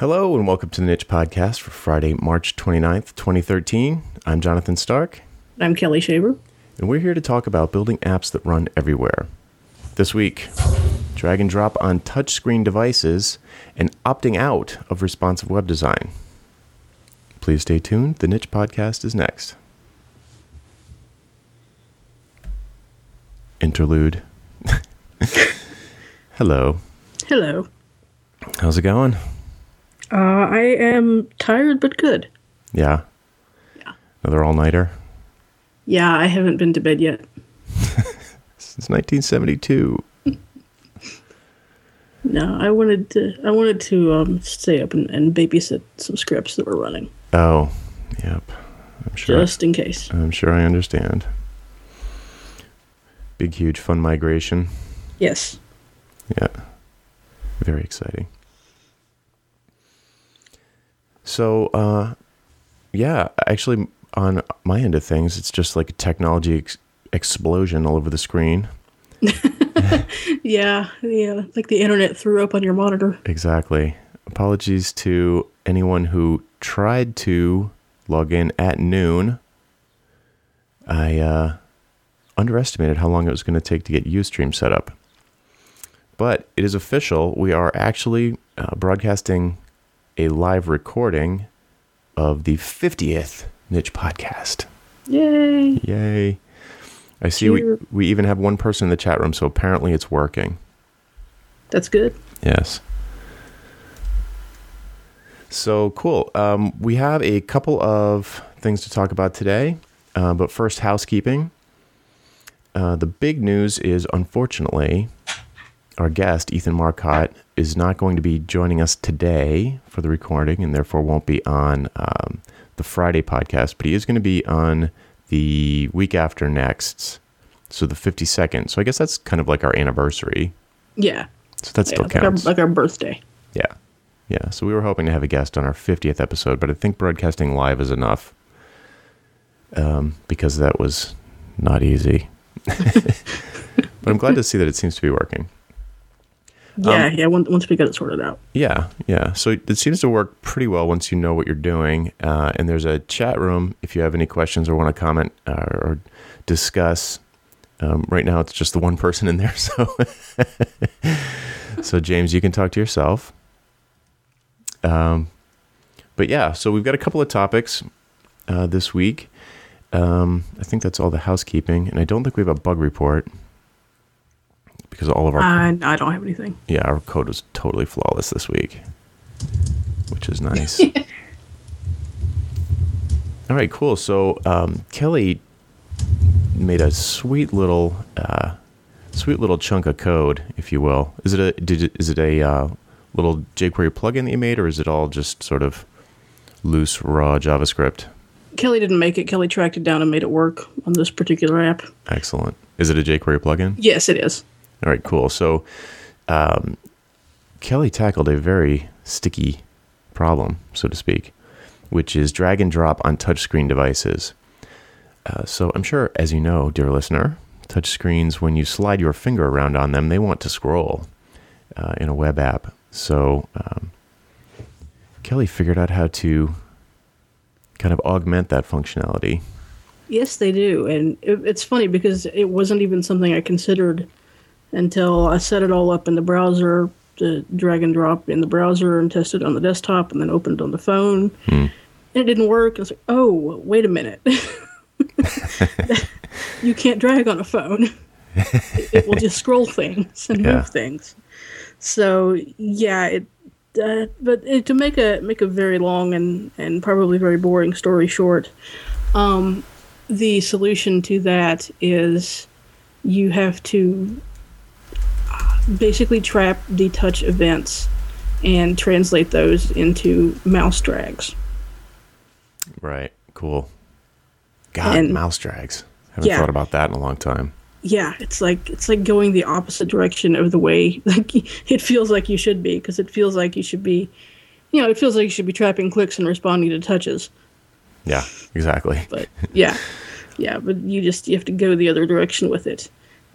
Hello and welcome to the Niche Podcast for Friday, March 29th, 2013. I'm Jonathan Stark, I'm Kelli Shaver. and we're here to talk about building apps that run everywhere. This week, drag and drop on touchscreen devices and opting out of responsive web design. Please stay tuned. The Niche Podcast is next. Interlude. Hello. Hello. How's it going? Uh, I am tired but good. Yeah. Yeah. Another all nighter? Yeah, I haven't been to bed yet. Since 1972. No, I wanted to. I wanted to um, stay up and, and babysit some scripts that were running, Oh, yep. I'm sure. just in case. I'm sure I understand. Big, huge, fun migration. Yes. Yeah. Very exciting. So, uh, yeah, actually, on my end of things, it's just like a technology ex- explosion all over the screen. Yeah, yeah. Like the internet threw up on your monitor. Exactly. Apologies to anyone who tried to log in at noon. I uh, underestimated how long it was going to take to get Ustream set up. But it is official. We are actually uh, broadcasting a live recording of the 50th Niche Podcast. Yay! Yay. I see we, we even have one person in the chat room, so apparently it's working. That's good. Yes. So cool. Um, we have a couple of things to talk about today, uh, but first, housekeeping. Uh, the big news is, unfortunately, our guest, Ethan Marcotte, is not going to be joining us today for the recording and therefore won't be on um, the Friday podcast, but he is going to be on the week after next. So the 52nd. So I guess that's kind of like our anniversary. Yeah. So that yeah still like, our, counts. like our birthday. Yeah. Yeah. So we were hoping to have a guest on our 50th episode, but I think broadcasting live is enough um, because that was not easy. but I'm glad to see that it seems to be working. Yeah, Um, yeah. Once, once we get it sorted out. Yeah. Yeah. So it seems to work pretty well once you know what you're doing. Uh, and there's a chat room if you have any questions or want to comment uh, or discuss. Um, right now, it's just the one person in there. So, so James, you can talk to yourself. Um, but yeah, so we've got a couple of topics uh, this week. Um, I think that's all the housekeeping, and I don't think we have a bug report because all of our I, I don't have anything. yeah, our code was totally flawless this week, which is nice. All right, cool. So um, Kelli made a sweet little, uh, sweet little chunk of code, if you will. Is it a did it, is it a uh, little jQuery plugin that you made, or is it all just sort of loose raw JavaScript? Kelli didn't make it. Kelli tracked it down and made it work on this particular app. Excellent. Is it a jQuery plugin? Yes, it is. All right, cool. So, um, Kelli tackled a very sticky problem, so to speak, which is drag and drop on touchscreen devices. Uh, so, I'm sure, as you know, dear listener, touchscreens, when you slide your finger around on them, they want to scroll uh, in a web app. So, um, Kelli figured out how to kind of augment that functionality. Yes, they do, and it, it's funny because it wasn't even something I considered until I set it all up in the browser, to drag and drop in the browser, and tested it on the desktop, and then opened it on the phone. And it didn't work. I was like, "Oh, wait a minute! you can't drag on a phone. it, it will just scroll things and Yeah. move things." So yeah, it. Uh, but it, to make a make a very long and and probably very boring story short, um, the solution to that is you have to basically trap the touch events and translate those into mouse drags. Right. Cool. God, And- mouse drags. I haven't Yeah. thought about that in a long time. Yeah, it's like it's like going the opposite direction of the way like it feels like you should be because it feels like you should be, you know, it feels like you should be trapping clicks and responding to touches. Yeah, exactly. but yeah yeah but you just you have to go the other direction with it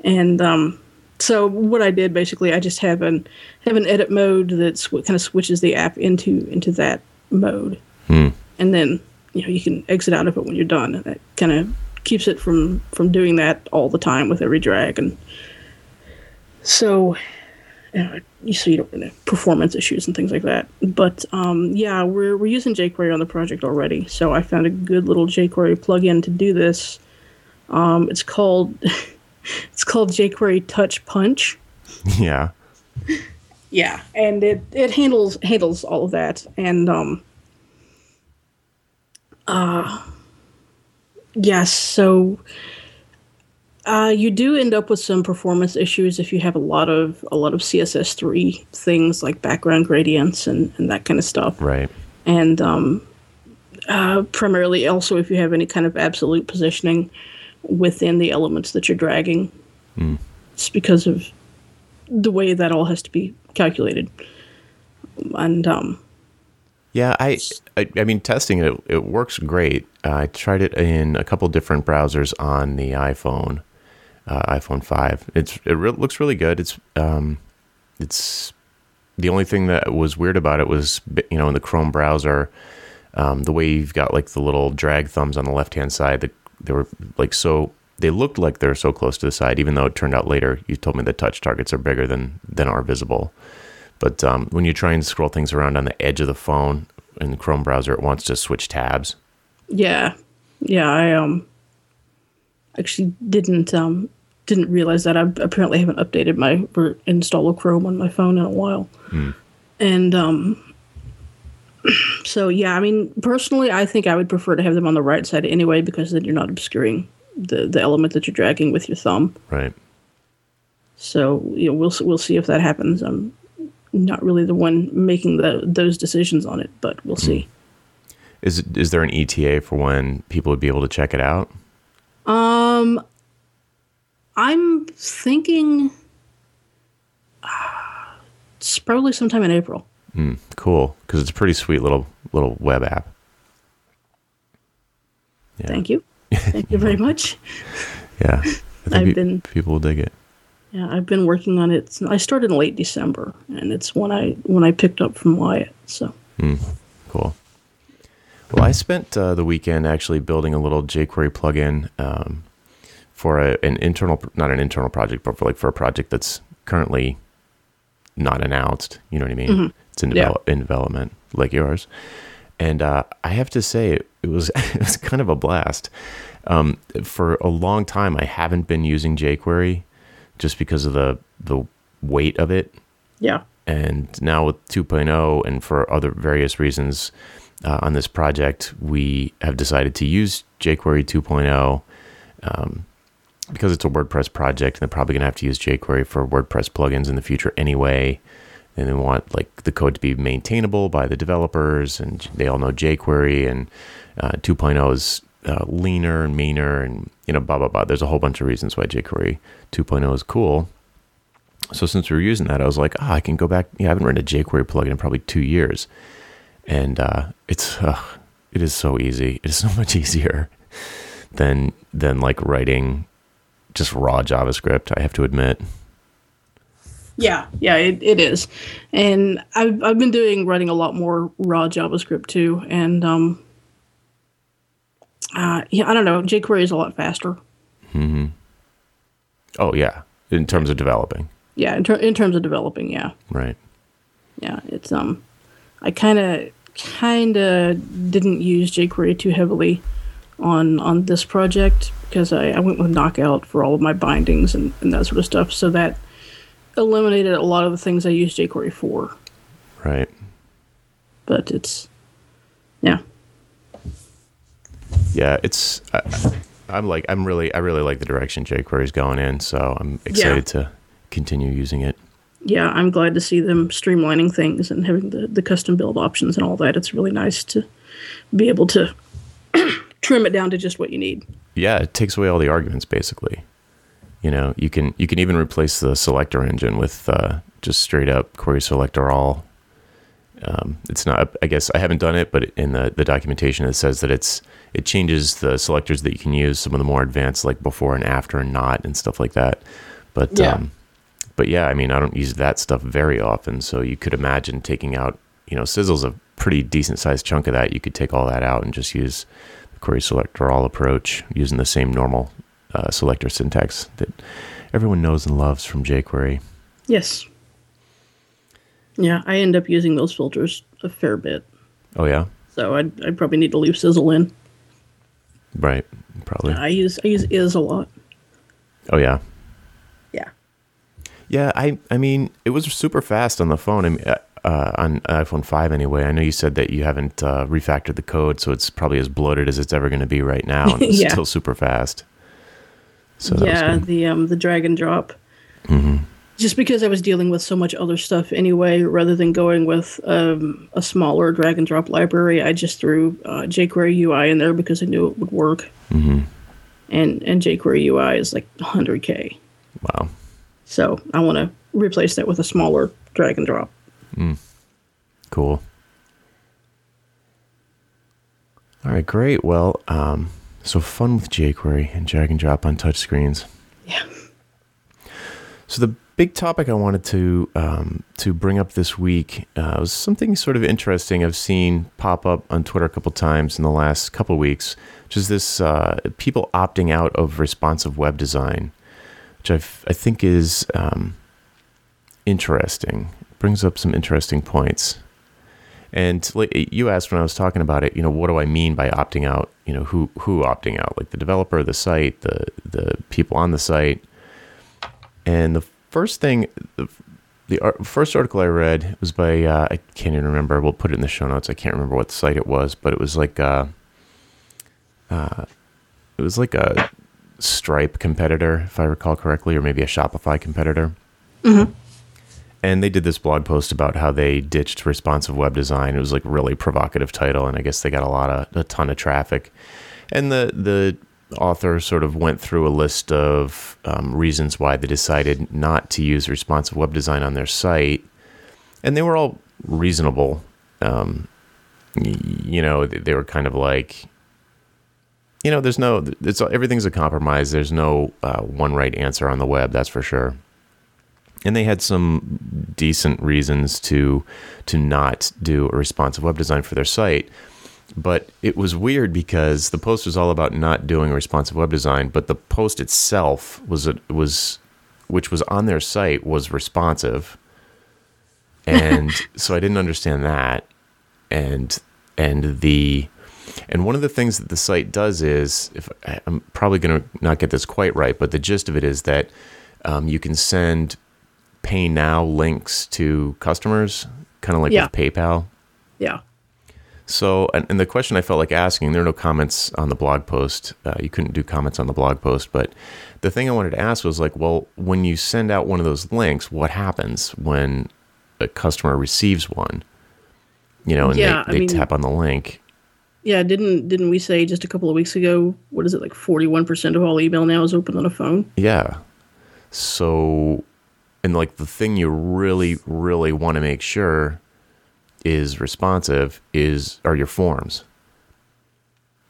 and um so what I did basically, I just have an have an edit mode that kind of switches the app into into that mode, Hmm. and then you know you can exit out of it when you're done. And that kind of keeps it from from doing that all the time with every drag, and so you know, so you don't into performance issues and things like that. But um, yeah, we're we're using jQuery on the project already, so I found a good little jQuery plugin to do this. Um, it's called it's called jQuery Touch Punch. Yeah. Yeah, and it it handles handles all of that, and um, uh, yes, so uh, you do end up with some performance issues if you have a lot of a lot of CSS three things like background gradients and and that kind of stuff, Right. and um, uh, primarily also if you have any kind of absolute positioning within the elements that you're dragging. It's because of the way that all has to be calculated. And um, Yeah, I, I, I mean, testing it, it works great. Uh, I tried it in a couple different browsers on the iPhone, uh, iPhone five. It's it re- looks really good. It's um, it's the only thing that was weird about it was you know in the Chrome browser, um, the way you've got like the little drag thumbs on the left hand side. That they were like so they looked like they're so close to the side, even though it turned out later you told me the touch targets are bigger than than are visible. But um, when you try and scroll things around on the edge of the phone in the Chrome browser, it wants to switch tabs. yeah, yeah, I um actually didn't um didn't realize that. I apparently haven't updated my or install of Chrome on my phone in a while, and um. So yeah, I mean, personally, I think I would prefer to have them on the right side anyway, because then you're not obscuring the the element that you're dragging with your thumb. Right. So you know, we'll we'll see if that happens. I'm not really the one making the, those decisions on it, but we'll see. Is is there an ETA for when people would be able to check it out? Um, I'm thinking uh, it's probably sometime in April. Cool, because it's a pretty sweet little little web app. Yeah. Thank you, thank you very much. Yeah, I think I've pe- been- people will dig it. Yeah, I've been working on it. I started in late December, and it's when I when I picked up from Wyatt. So Cool. Well, I spent uh, the weekend actually building a little jQuery plugin um, for a, an internal, not an internal project, but for like for a project that's currently not announced. You know what I mean? It's in, Yeah. in development, like yours. And uh, I have to say, it, it was it was kind of a blast. Um, for a long time, I haven't been using jQuery just because of the the weight of it yeah, and now with 2.0 and for other various reasons uh, on this project we have decided to use jquery 2.0 um, because it's a wordpress project and they're probably going to have to use jquery for wordpress plugins in the future anyway and they want like the code to be maintainable by the developers and they all know jquery and uh, 2.0 is uh, leaner and meaner and you know blah blah blah there's a whole bunch of reasons why jquery 2.0 is cool so since we were using that, I was like, ah, I can go back. Yeah, I haven't written a jQuery plugin in probably two years, and uh, it's it is so easy. It is so much easier than than like writing just raw JavaScript. I have to admit. yeah, yeah. It, it is, and I've I've been doing writing a lot more raw JavaScript too, and um, uh, yeah, I don't know. jQuery is a lot faster. Hmm. Oh yeah, in terms of developing, Yeah, in, ter- in terms of developing, yeah. right? yeah it's um i kind of kind of didn't use jquery too heavily on on this project because I, I went with knockout for all of my bindings and, and that sort of stuff so that eliminated a lot of the things i use jquery for Right. but it's yeah Yeah, it's. I, I'm like I'm really I really like the direction jQuery is going in, so I'm excited to continue using it. yeah i'm glad to see them streamlining things and having the, the custom build options and all that it's really nice to be able to trim it down to just what you need yeah, it takes away all the arguments basically. You know, you can you can even replace the selector engine with uh, just straight up query selector all. Um, it's not. I guess I haven't done it, but in the the documentation it says that it's it changes the selectors that you can use. Some of the more advanced, like before and after and not and stuff like that. But Yeah. um, but yeah, I mean, I don't use that stuff very often, so you could imagine taking out, you know, Sizzle's a pretty decent sized chunk of that. You could take all that out and just use the query selector all approach using the same normal uh, selector syntax that everyone knows and loves from jQuery. Yes. Yeah, I end up using those filters a fair bit. Oh yeah, So I'd, I'd probably need to leave Sizzle in. right, probably. I use I use is a lot. Oh yeah, Yeah. Yeah, I I mean, it was super fast on the phone. I mean, uh, on iPhone five anyway. I know you said that you haven't uh, refactored the code, so it's probably as bloated as it's ever going to be right now, and it's Yeah. still super fast. So yeah, the um the drag and drop. Mm-hmm. Just because I was dealing with so much other stuff anyway, rather than going with um, a smaller drag and drop library, I just threw uh, jQuery UI in there because I knew it would work. Mm-hmm. And and jQuery UI is like 100k, wow. so I want to replace that with a smaller drag and drop. Cool. All right, great. Well, um, so fun with jQuery and drag and drop on touchscreens. Yeah. So the big topic I wanted to um, to bring up this week uh, was something sort of interesting I've seen pop up on Twitter a couple times in the last couple weeks, which is this uh, people opting out of responsive web design, which I I think is um, interesting. Brings up some interesting points. And you asked when I was talking about it, you know, what do I mean by opting out? You know, who who opting out? Like the developer, the site, the the people on the site. And the first thing, the, the first article I read was by uh, I can't even remember. We'll put it in the show notes. I can't remember what site it was, but it was like uh, uh, it was like a Stripe competitor, if I recall correctly, or maybe a Shopify competitor. And they did this blog post about how they ditched responsive web design. It was like really provocative title, and I guess they got a lot of a ton of traffic. And the the author sort of went through a list of um, reasons why they decided not to use responsive web design on their site, and they were all reasonable. Um, you know, they were kind of like, you know, there's no, it's everything's a compromise. There's no uh, one right answer on the web, that's for sure and they had some decent reasons to to not do a responsive web design for their site. But it was weird because the post was all about not doing a responsive web design but the post itself was a, was which was on their site was responsive. And so i didn't understand that. And and the and one of the things that the site does is if i'm probably going to not get this quite right but the gist of it is that um, you can send pay now links to customers, kind of like Yeah. with PayPal. Yeah. So, and, and the question I felt like asking, there are no comments on the blog post. Uh, you couldn't do comments on the blog post, but the thing I wanted to ask was like, well, when you send out one of those links, what happens when a customer receives one? You know, and Yeah, I they, they mean- tap on the link. Yeah, didn't didn't we say just a couple of weeks ago? What is it like? Forty one percent of all email now is open on a phone. Yeah. So, and like the thing you really, really want to make sure is responsive is are your forms.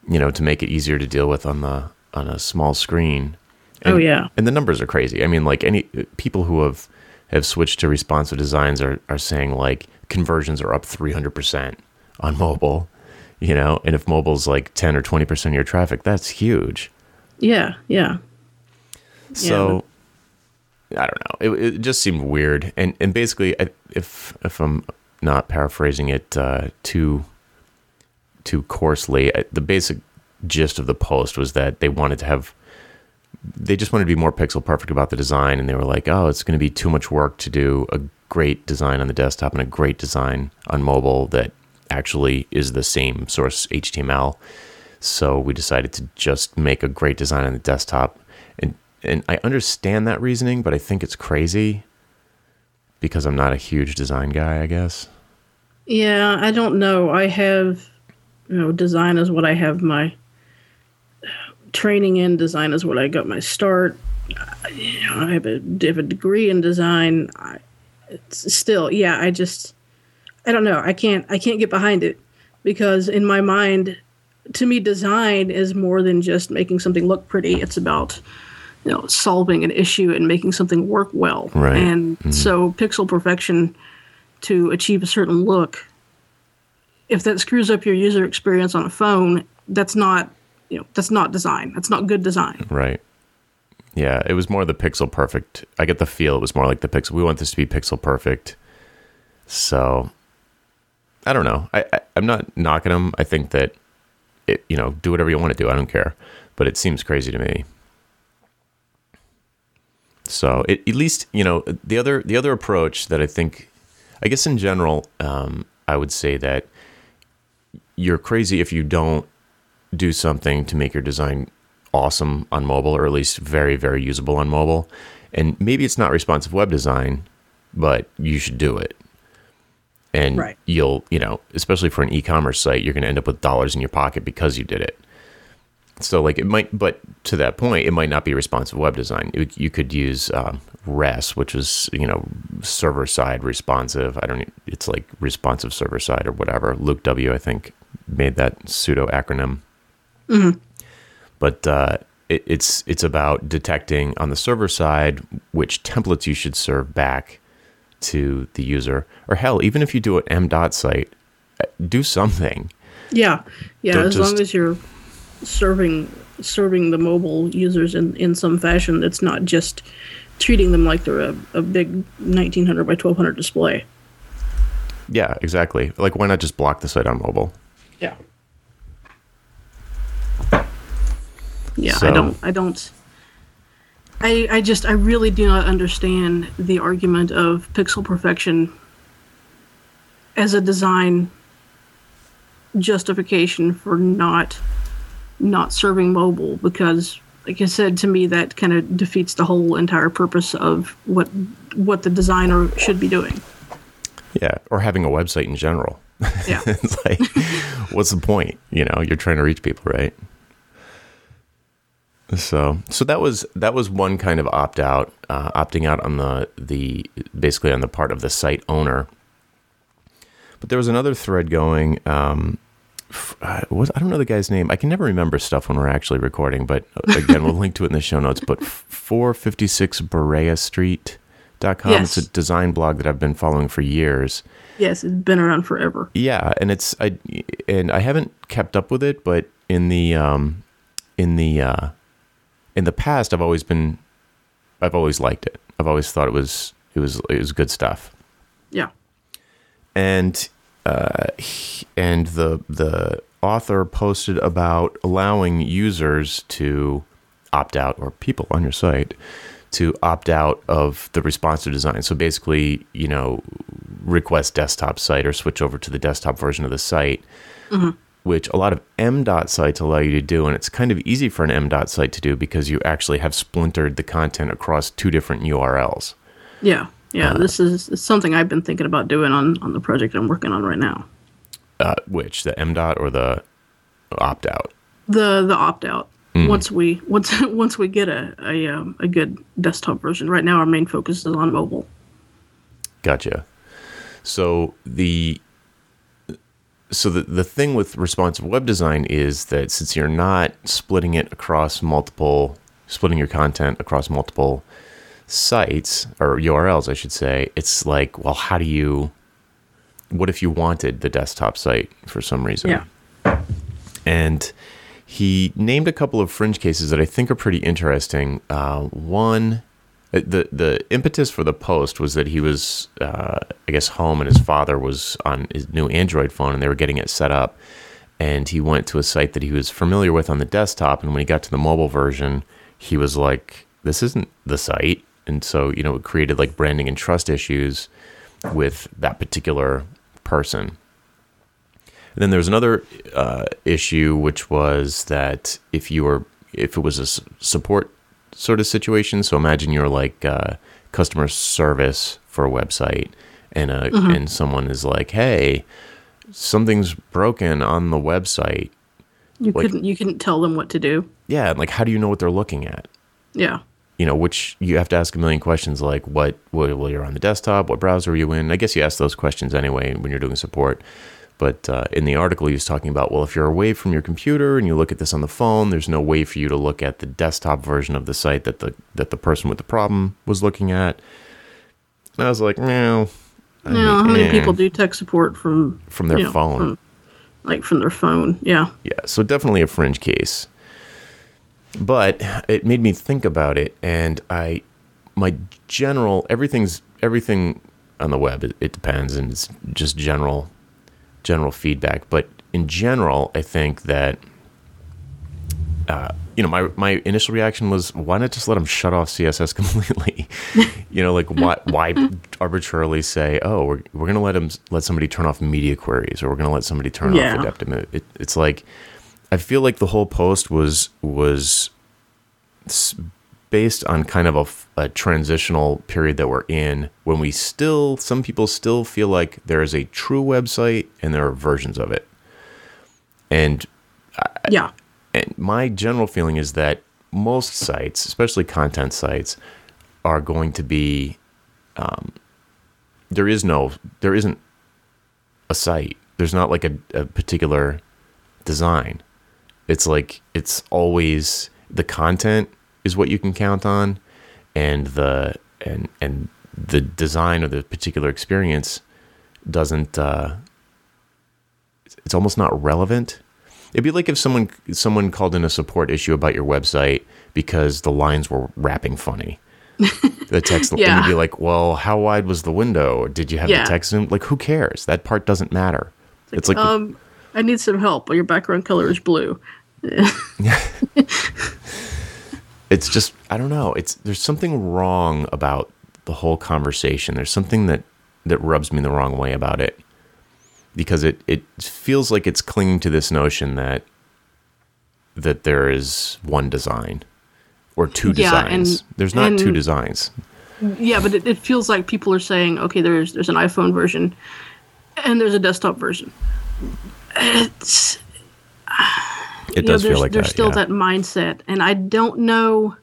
You know, to make it easier to deal with on the on a small screen. Oh, And- yeah. and the numbers are crazy. I mean, like any people who have have switched to responsive designs are are saying like conversions are up three hundred percent on mobile. You know, and if mobile's like ten or twenty percent of your traffic, that's huge. Yeah, yeah. So I don't know. It, it just seemed weird, and and basically, if if I'm not paraphrasing it uh, too too coarsely, the basic gist of the post was that they wanted to have they just wanted to be more pixel perfect about the design, and they were like, oh, it's going to be too much work to do a great design on the desktop and a great design on mobile that actually is the same source HTML. So we decided to just make a great design on the desktop. And I understand that reasoning, but I think it's crazy because I'm not a huge design guy, I guess. Yeah, I don't know. I have, you know, design is what I have my training in. Design is what I got my start. I, you know, I have a, have a degree in design. I, it's still, yeah. I just, I don't know. I can't, I can't get behind it because in my mind, to me, design is more than just making something look pretty. It's about you know solving an issue and making something work well. Right. And mm-hmm. so pixel perfection to achieve a certain look, if that screws up your user experience on a phone, that's not you know that's not design. That's not good design. Right. Yeah, it was more the pixel perfect. I get the feel it was more like the pixel. We want this to be pixel perfect. So, I don't know. I, I I'm not knocking them. I think that it, you know, do whatever you want to do. I don't care. But it seems crazy to me. So, it, at least you know the other the other approach that I think, I guess in general, um, I would say that you're crazy if you don't do something to make your design awesome on mobile or at least very very usable on mobile. And maybe it's not responsive web design but you should do it. And Right. you'll you know especially for an e-commerce site you're going to end up with dollars in your pocket because you did it so like it might but to that point it might not be responsive web design. You, you could use um, RESS which is you know server side responsive. I don't it's like responsive server side or whatever. Luke w i think made that pseudo acronym Hmm. but uh, it, it's it's about detecting on the server side which templates you should serve back to the user. Or hell even if you do an m dot site uh, do something. Yeah, yeah. Don't as long as you're serving serving the mobile users in in some fashion, it's not just treating them like they're a, a big 1900 by 1200 display. yeah exactly like why not just block the site on mobile Yeah. Yeah, So- I don't. I don't. I I just I really do not understand the argument of pixel perfection as a design justification for not not serving mobile because like I said to me that kind of defeats the whole entire purpose of what what the designer should be doing. yeah or having a website in general Yeah. it's like what's the point you know you're trying to reach people right so so that was that was one kind of opt out uh, opting out on the the basically on the part of the site owner but there was another thread going um uh, was I don't know the guy's name. I can never remember stuff when we're actually recording, but uh, again, we'll link to it in the show notes. But 456 Berea Street.com. Yes. It's a design blog that I've been following for years. yes, it's been around forever. Yeah, and it's I and I haven't kept up with it, but in the um in the uh in the past I've always been I've always liked it. I've always thought it was it was it was good stuff. Yeah. And uh and the the author posted about allowing users to opt out or people on your site to opt out of the responsive design. So basically, you know, request desktop site or switch over to the desktop version of the site, which a lot of M dot sites allow you to do. And it's kind of easy for an M dot site to do because you actually have splintered the content across two different URLs. Yeah, yeah. Uh, this is something I've been thinking about doing on on the project I'm working on right now. Uh, which the M dot or the opt out? The the opt out. Once we once once we get a a um, a good desktop version. Right now, our main focus is on mobile. Gotcha. So the so the the thing with responsive web design is that since you're not splitting it across multiple splitting your content across multiple sites or URLs, I should say, it's like, well, how do you what if you wanted the desktop site for some reason? Yeah. and he named a couple of fringe cases that I think are pretty interesting. Uh, one, uh, the the impetus for the post was that he was, uh, I guess, home and his father was on his new Android phone and they were getting it set up. And he went to a site that he was familiar with on the desktop, and when he got to the mobile version, he was like, "This isn't the site." And so, you know, it created like branding and trust issues with that particular person. And then there was another uh, issue, which was that if you were, if it was a support sort of situation, so imagine you're like uh, customer service for a website, and a, and someone is like, "Hey, something's broken on the website." You Like- couldn't you couldn't tell them what to do. Yeah, like, how do you know what they're looking at? Yeah. You know, which you have to ask a million questions like what, what well, you're on the desktop, what browser are you in? I guess you ask those questions anyway when you're doing support. But uh, in the article, he was talking about well, if you're away from your computer and you look at this on the phone, there's no way for you to look at the desktop version of the site that the that the person with the problem was looking at. And I was like, no. I Now, how many eh, people do tech support from from their you know, phone? from- like from their phone? Yeah. Yeah, so definitely a fringe case. But it made me think about it, and I, my general everything's everything on the web. It, it depends, and it's just general, general feedback. But in general, I think that, uh, you know, my my initial reaction was, why not just let them shut off CSS completely? you know, like why why arbitrarily say, oh, we're we're gonna let them let somebody turn off media queries, or we're gonna let somebody turn Yeah. off adaptive. Mo- It, it's like, I feel like the whole post was was based on kind of a transitional period that we're in when we still some people still feel like there is a true website and there are versions of it and Yeah. and my general feeling is that most sites, especially content sites, are going to be. Um, there is no, there isn't a site. There's not like a, a particular design. It's like it's always the content is what you can count on, and the and and the design or the particular experience doesn't. Uh, it's almost not relevant. It'd be like if someone someone called in a support issue about your website because the lines were wrapping funny. The text, and you'd be like, "Well, how wide was the window? Did you have Yeah. the text zoom? Like, who cares? That part doesn't matter." It's like, Um, I need some help. Your background color is blue. it's just I don't know. It's there's something wrong about the whole conversation. There's something that that rubs me the wrong way about it because it it feels like it's clinging to this notion that that there is one design or two Yeah, and- designs. there's not two designs. Yeah, but it, it feels like people are saying, okay, there's there's an iPhone version, and there's a desktop version. It's It know, does there's, feel like there's that. still yeah. that mindset, and I don't know.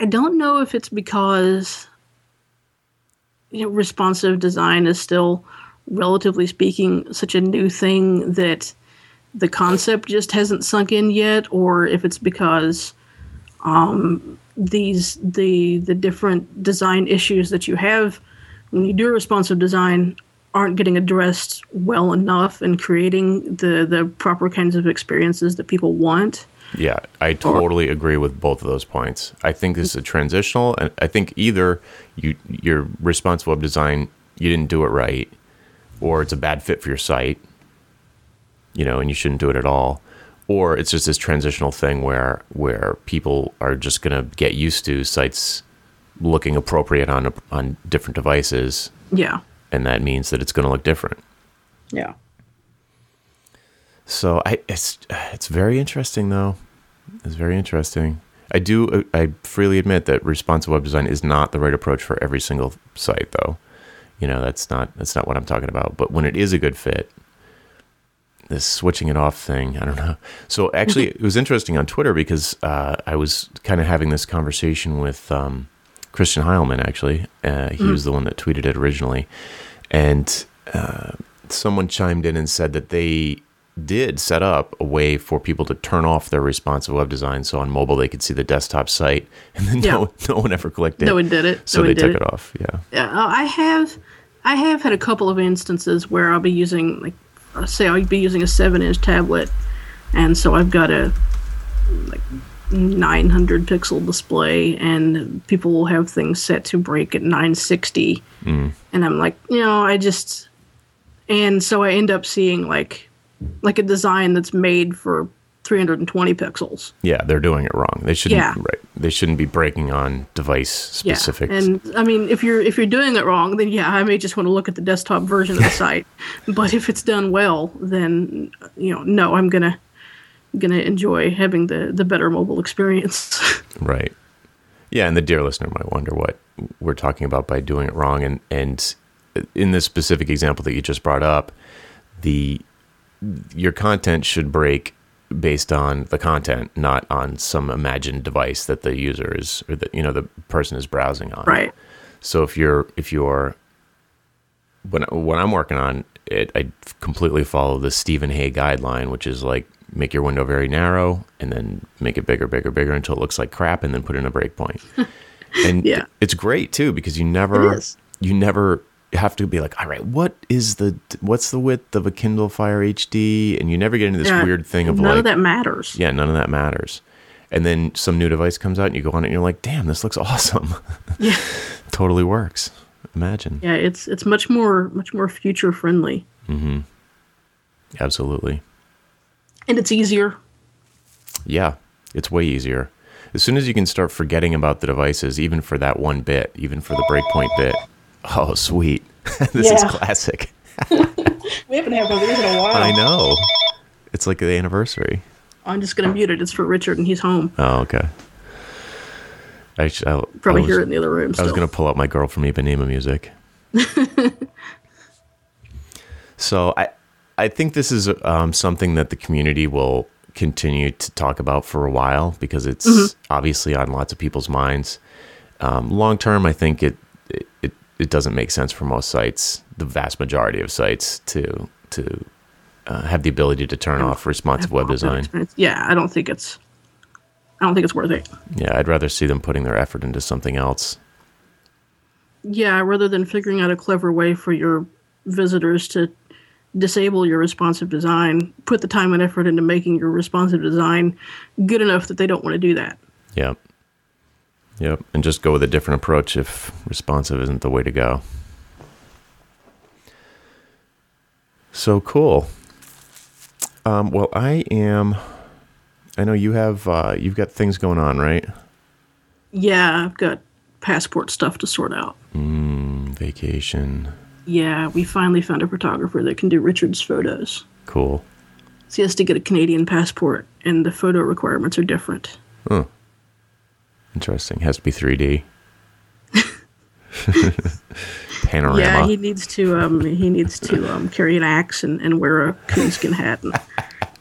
I don't know if it's because you know responsive design is still, relatively speaking, such a new thing that the concept just hasn't sunk in yet, or if it's because um, these the the different design issues that you have when you do responsive design aren't getting addressed well enough and creating the the proper kinds of experiences that people want. Yeah, I totally agree with both of those points. I think this is a transitional, and I think either you your responsive web design you didn't do it right, or it's a bad fit for your site, you know, and you shouldn't do it at all, or it's just this transitional thing where where people are just gonna get used to sites looking appropriate on on different devices, Yeah. And that means that it's gonna look different. Yeah. So I it's it's very interesting though. It's very interesting. I do I freely admit that responsive web design is not the right approach for every single site though. You know, that's not that's not what I'm talking about. But when it is a good fit, this switching it off thing, I don't know. So actually it was interesting on Twitter because uh, I was kind of having this conversation with um, Christian Heilmann actually. Uh, he was the one that tweeted it originally. And uh, someone chimed in and said that they did set up a way for people to turn off their responsive web design so on mobile they could see the desktop site and then Yeah. no, no one ever clicked it No one did it. so No they took it. it off yeah Yeah, uh, I have, I have had a couple of instances where I'll be using like, uh, say I'll be using a seven-inch tablet, and so I've got a like 900 pixel display, and people will have things set to break at 960, hmm. and I'm like, you know, I just, and so I end up seeing like, like a design that's made for 320 pixels. yeah they're doing it wrong they shouldn't Yeah. right they shouldn't be breaking on device Yeah, and I mean, if you're if you're doing it wrong, then yeah, I may just want to look at the desktop version of the site. But if it's done well, then you know, no, I'm gonna gonna enjoy having the the better mobile experience. Right. Yeah, and the dear listener might wonder what we're talking about by doing it wrong. And and in this specific example that you just brought up, the your content should break based on the content, not on some imagined device that the user is or that you know the person is browsing on. right. So if you're if you're when when I'm working on it, I completely follow the Stephen Hay guideline, which is like make your window very narrow and then make it bigger, bigger, bigger until it looks like crap, and then put in a breakpoint. and Yeah. it's great too because you never you never have to be like, all right, what is the what's the width of a Kindle Fire HD, and you never get into this Yeah, weird thing of none like, of that matters. yeah, none of that matters. And then some new device comes out, and you go on it, and you're like, damn, this looks awesome. Yeah. totally works. Imagine. Yeah, it's it's much more much more future friendly, mm-hmm. Absolutely. And it's easier. Yeah, it's way easier. As soon as you can start forgetting about the devices, even for that one bit, even for the breakpoint bit. Oh, sweet. this is classic. We haven't had one of these in a while. I know. It's like the anniversary. I'm just gonna mute it. It's for Richard, and he's home. Oh, okay. I, sh- I, Probably I was, hear it in the other room. I was going to pull out my girl from Ipanema music. so I, I think this is um, something that the community will continue to talk about for a while because it's obviously on lots of people's minds. Um, long term, I think it, it it it doesn't make sense for most sites, the vast majority of sites, to to uh, have the ability to turn off responsive web design. Yeah, I don't think it's. I don't think it's worth it. Yeah, I'd rather see them putting their effort into something else. Yeah, rather than figuring out a clever way for your visitors to disable your responsive design, put the time and effort into making your responsive design good enough that they don't want to do that. Yep. Yep. And just go with a different approach if responsive isn't the way to go. So cool. Um, well, I am. I know you have. Uh, you've got things going on, right? Yeah, I've got passport stuff to sort out. Vacation. Yeah, we finally found a photographer that can do Richard's photos. Cool. So he has to get a Canadian passport, and the photo requirements are different. Interesting. Has to be 3D. Panorama. Yeah, he needs to um he needs to um carry an axe and, and wear a coonskin hat and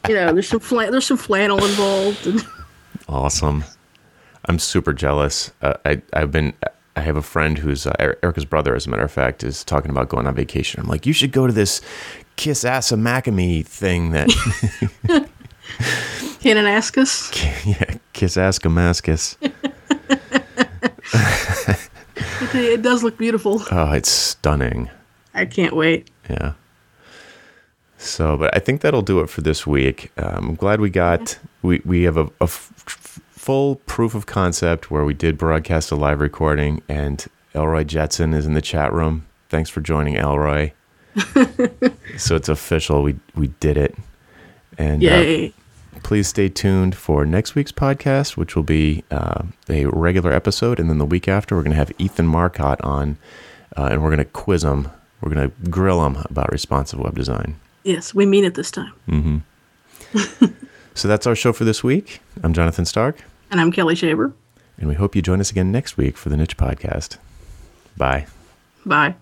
you know there's some flan- there's some flannel involved and Awesome. I'm super jealous. Uh, I I've been I have a friend who's uh, Er- Erica's brother, as a matter of fact, is talking about going on vacation. I'm like, you should go to this Kiss Assa Macamee thing that Kananaskis. yeah, Kiss Ass Damascus. It does look beautiful. Oh, it's stunning. I can't wait. Yeah. So, but I think that'll do it for this week. Um, I'm glad we got we we have a, a f- f- full proof of concept where we did broadcast a live recording, and Elroy Jetson is in the chat room. Thanks for joining, Elroy. so it's official. We we did it, and uh, please stay tuned for next week's podcast, which will be uh, a regular episode. And then the week after, we're going to have Ethan Marcotte on, uh, and we're going to quiz him. We're going to grill him about responsive web design. Yes, we mean it this time. So that's our show for this week. I'm Jonathan Stark, And I'm Kelli Shaver. and we hope you join us again next week for the Niche Podcast. Bye. Bye.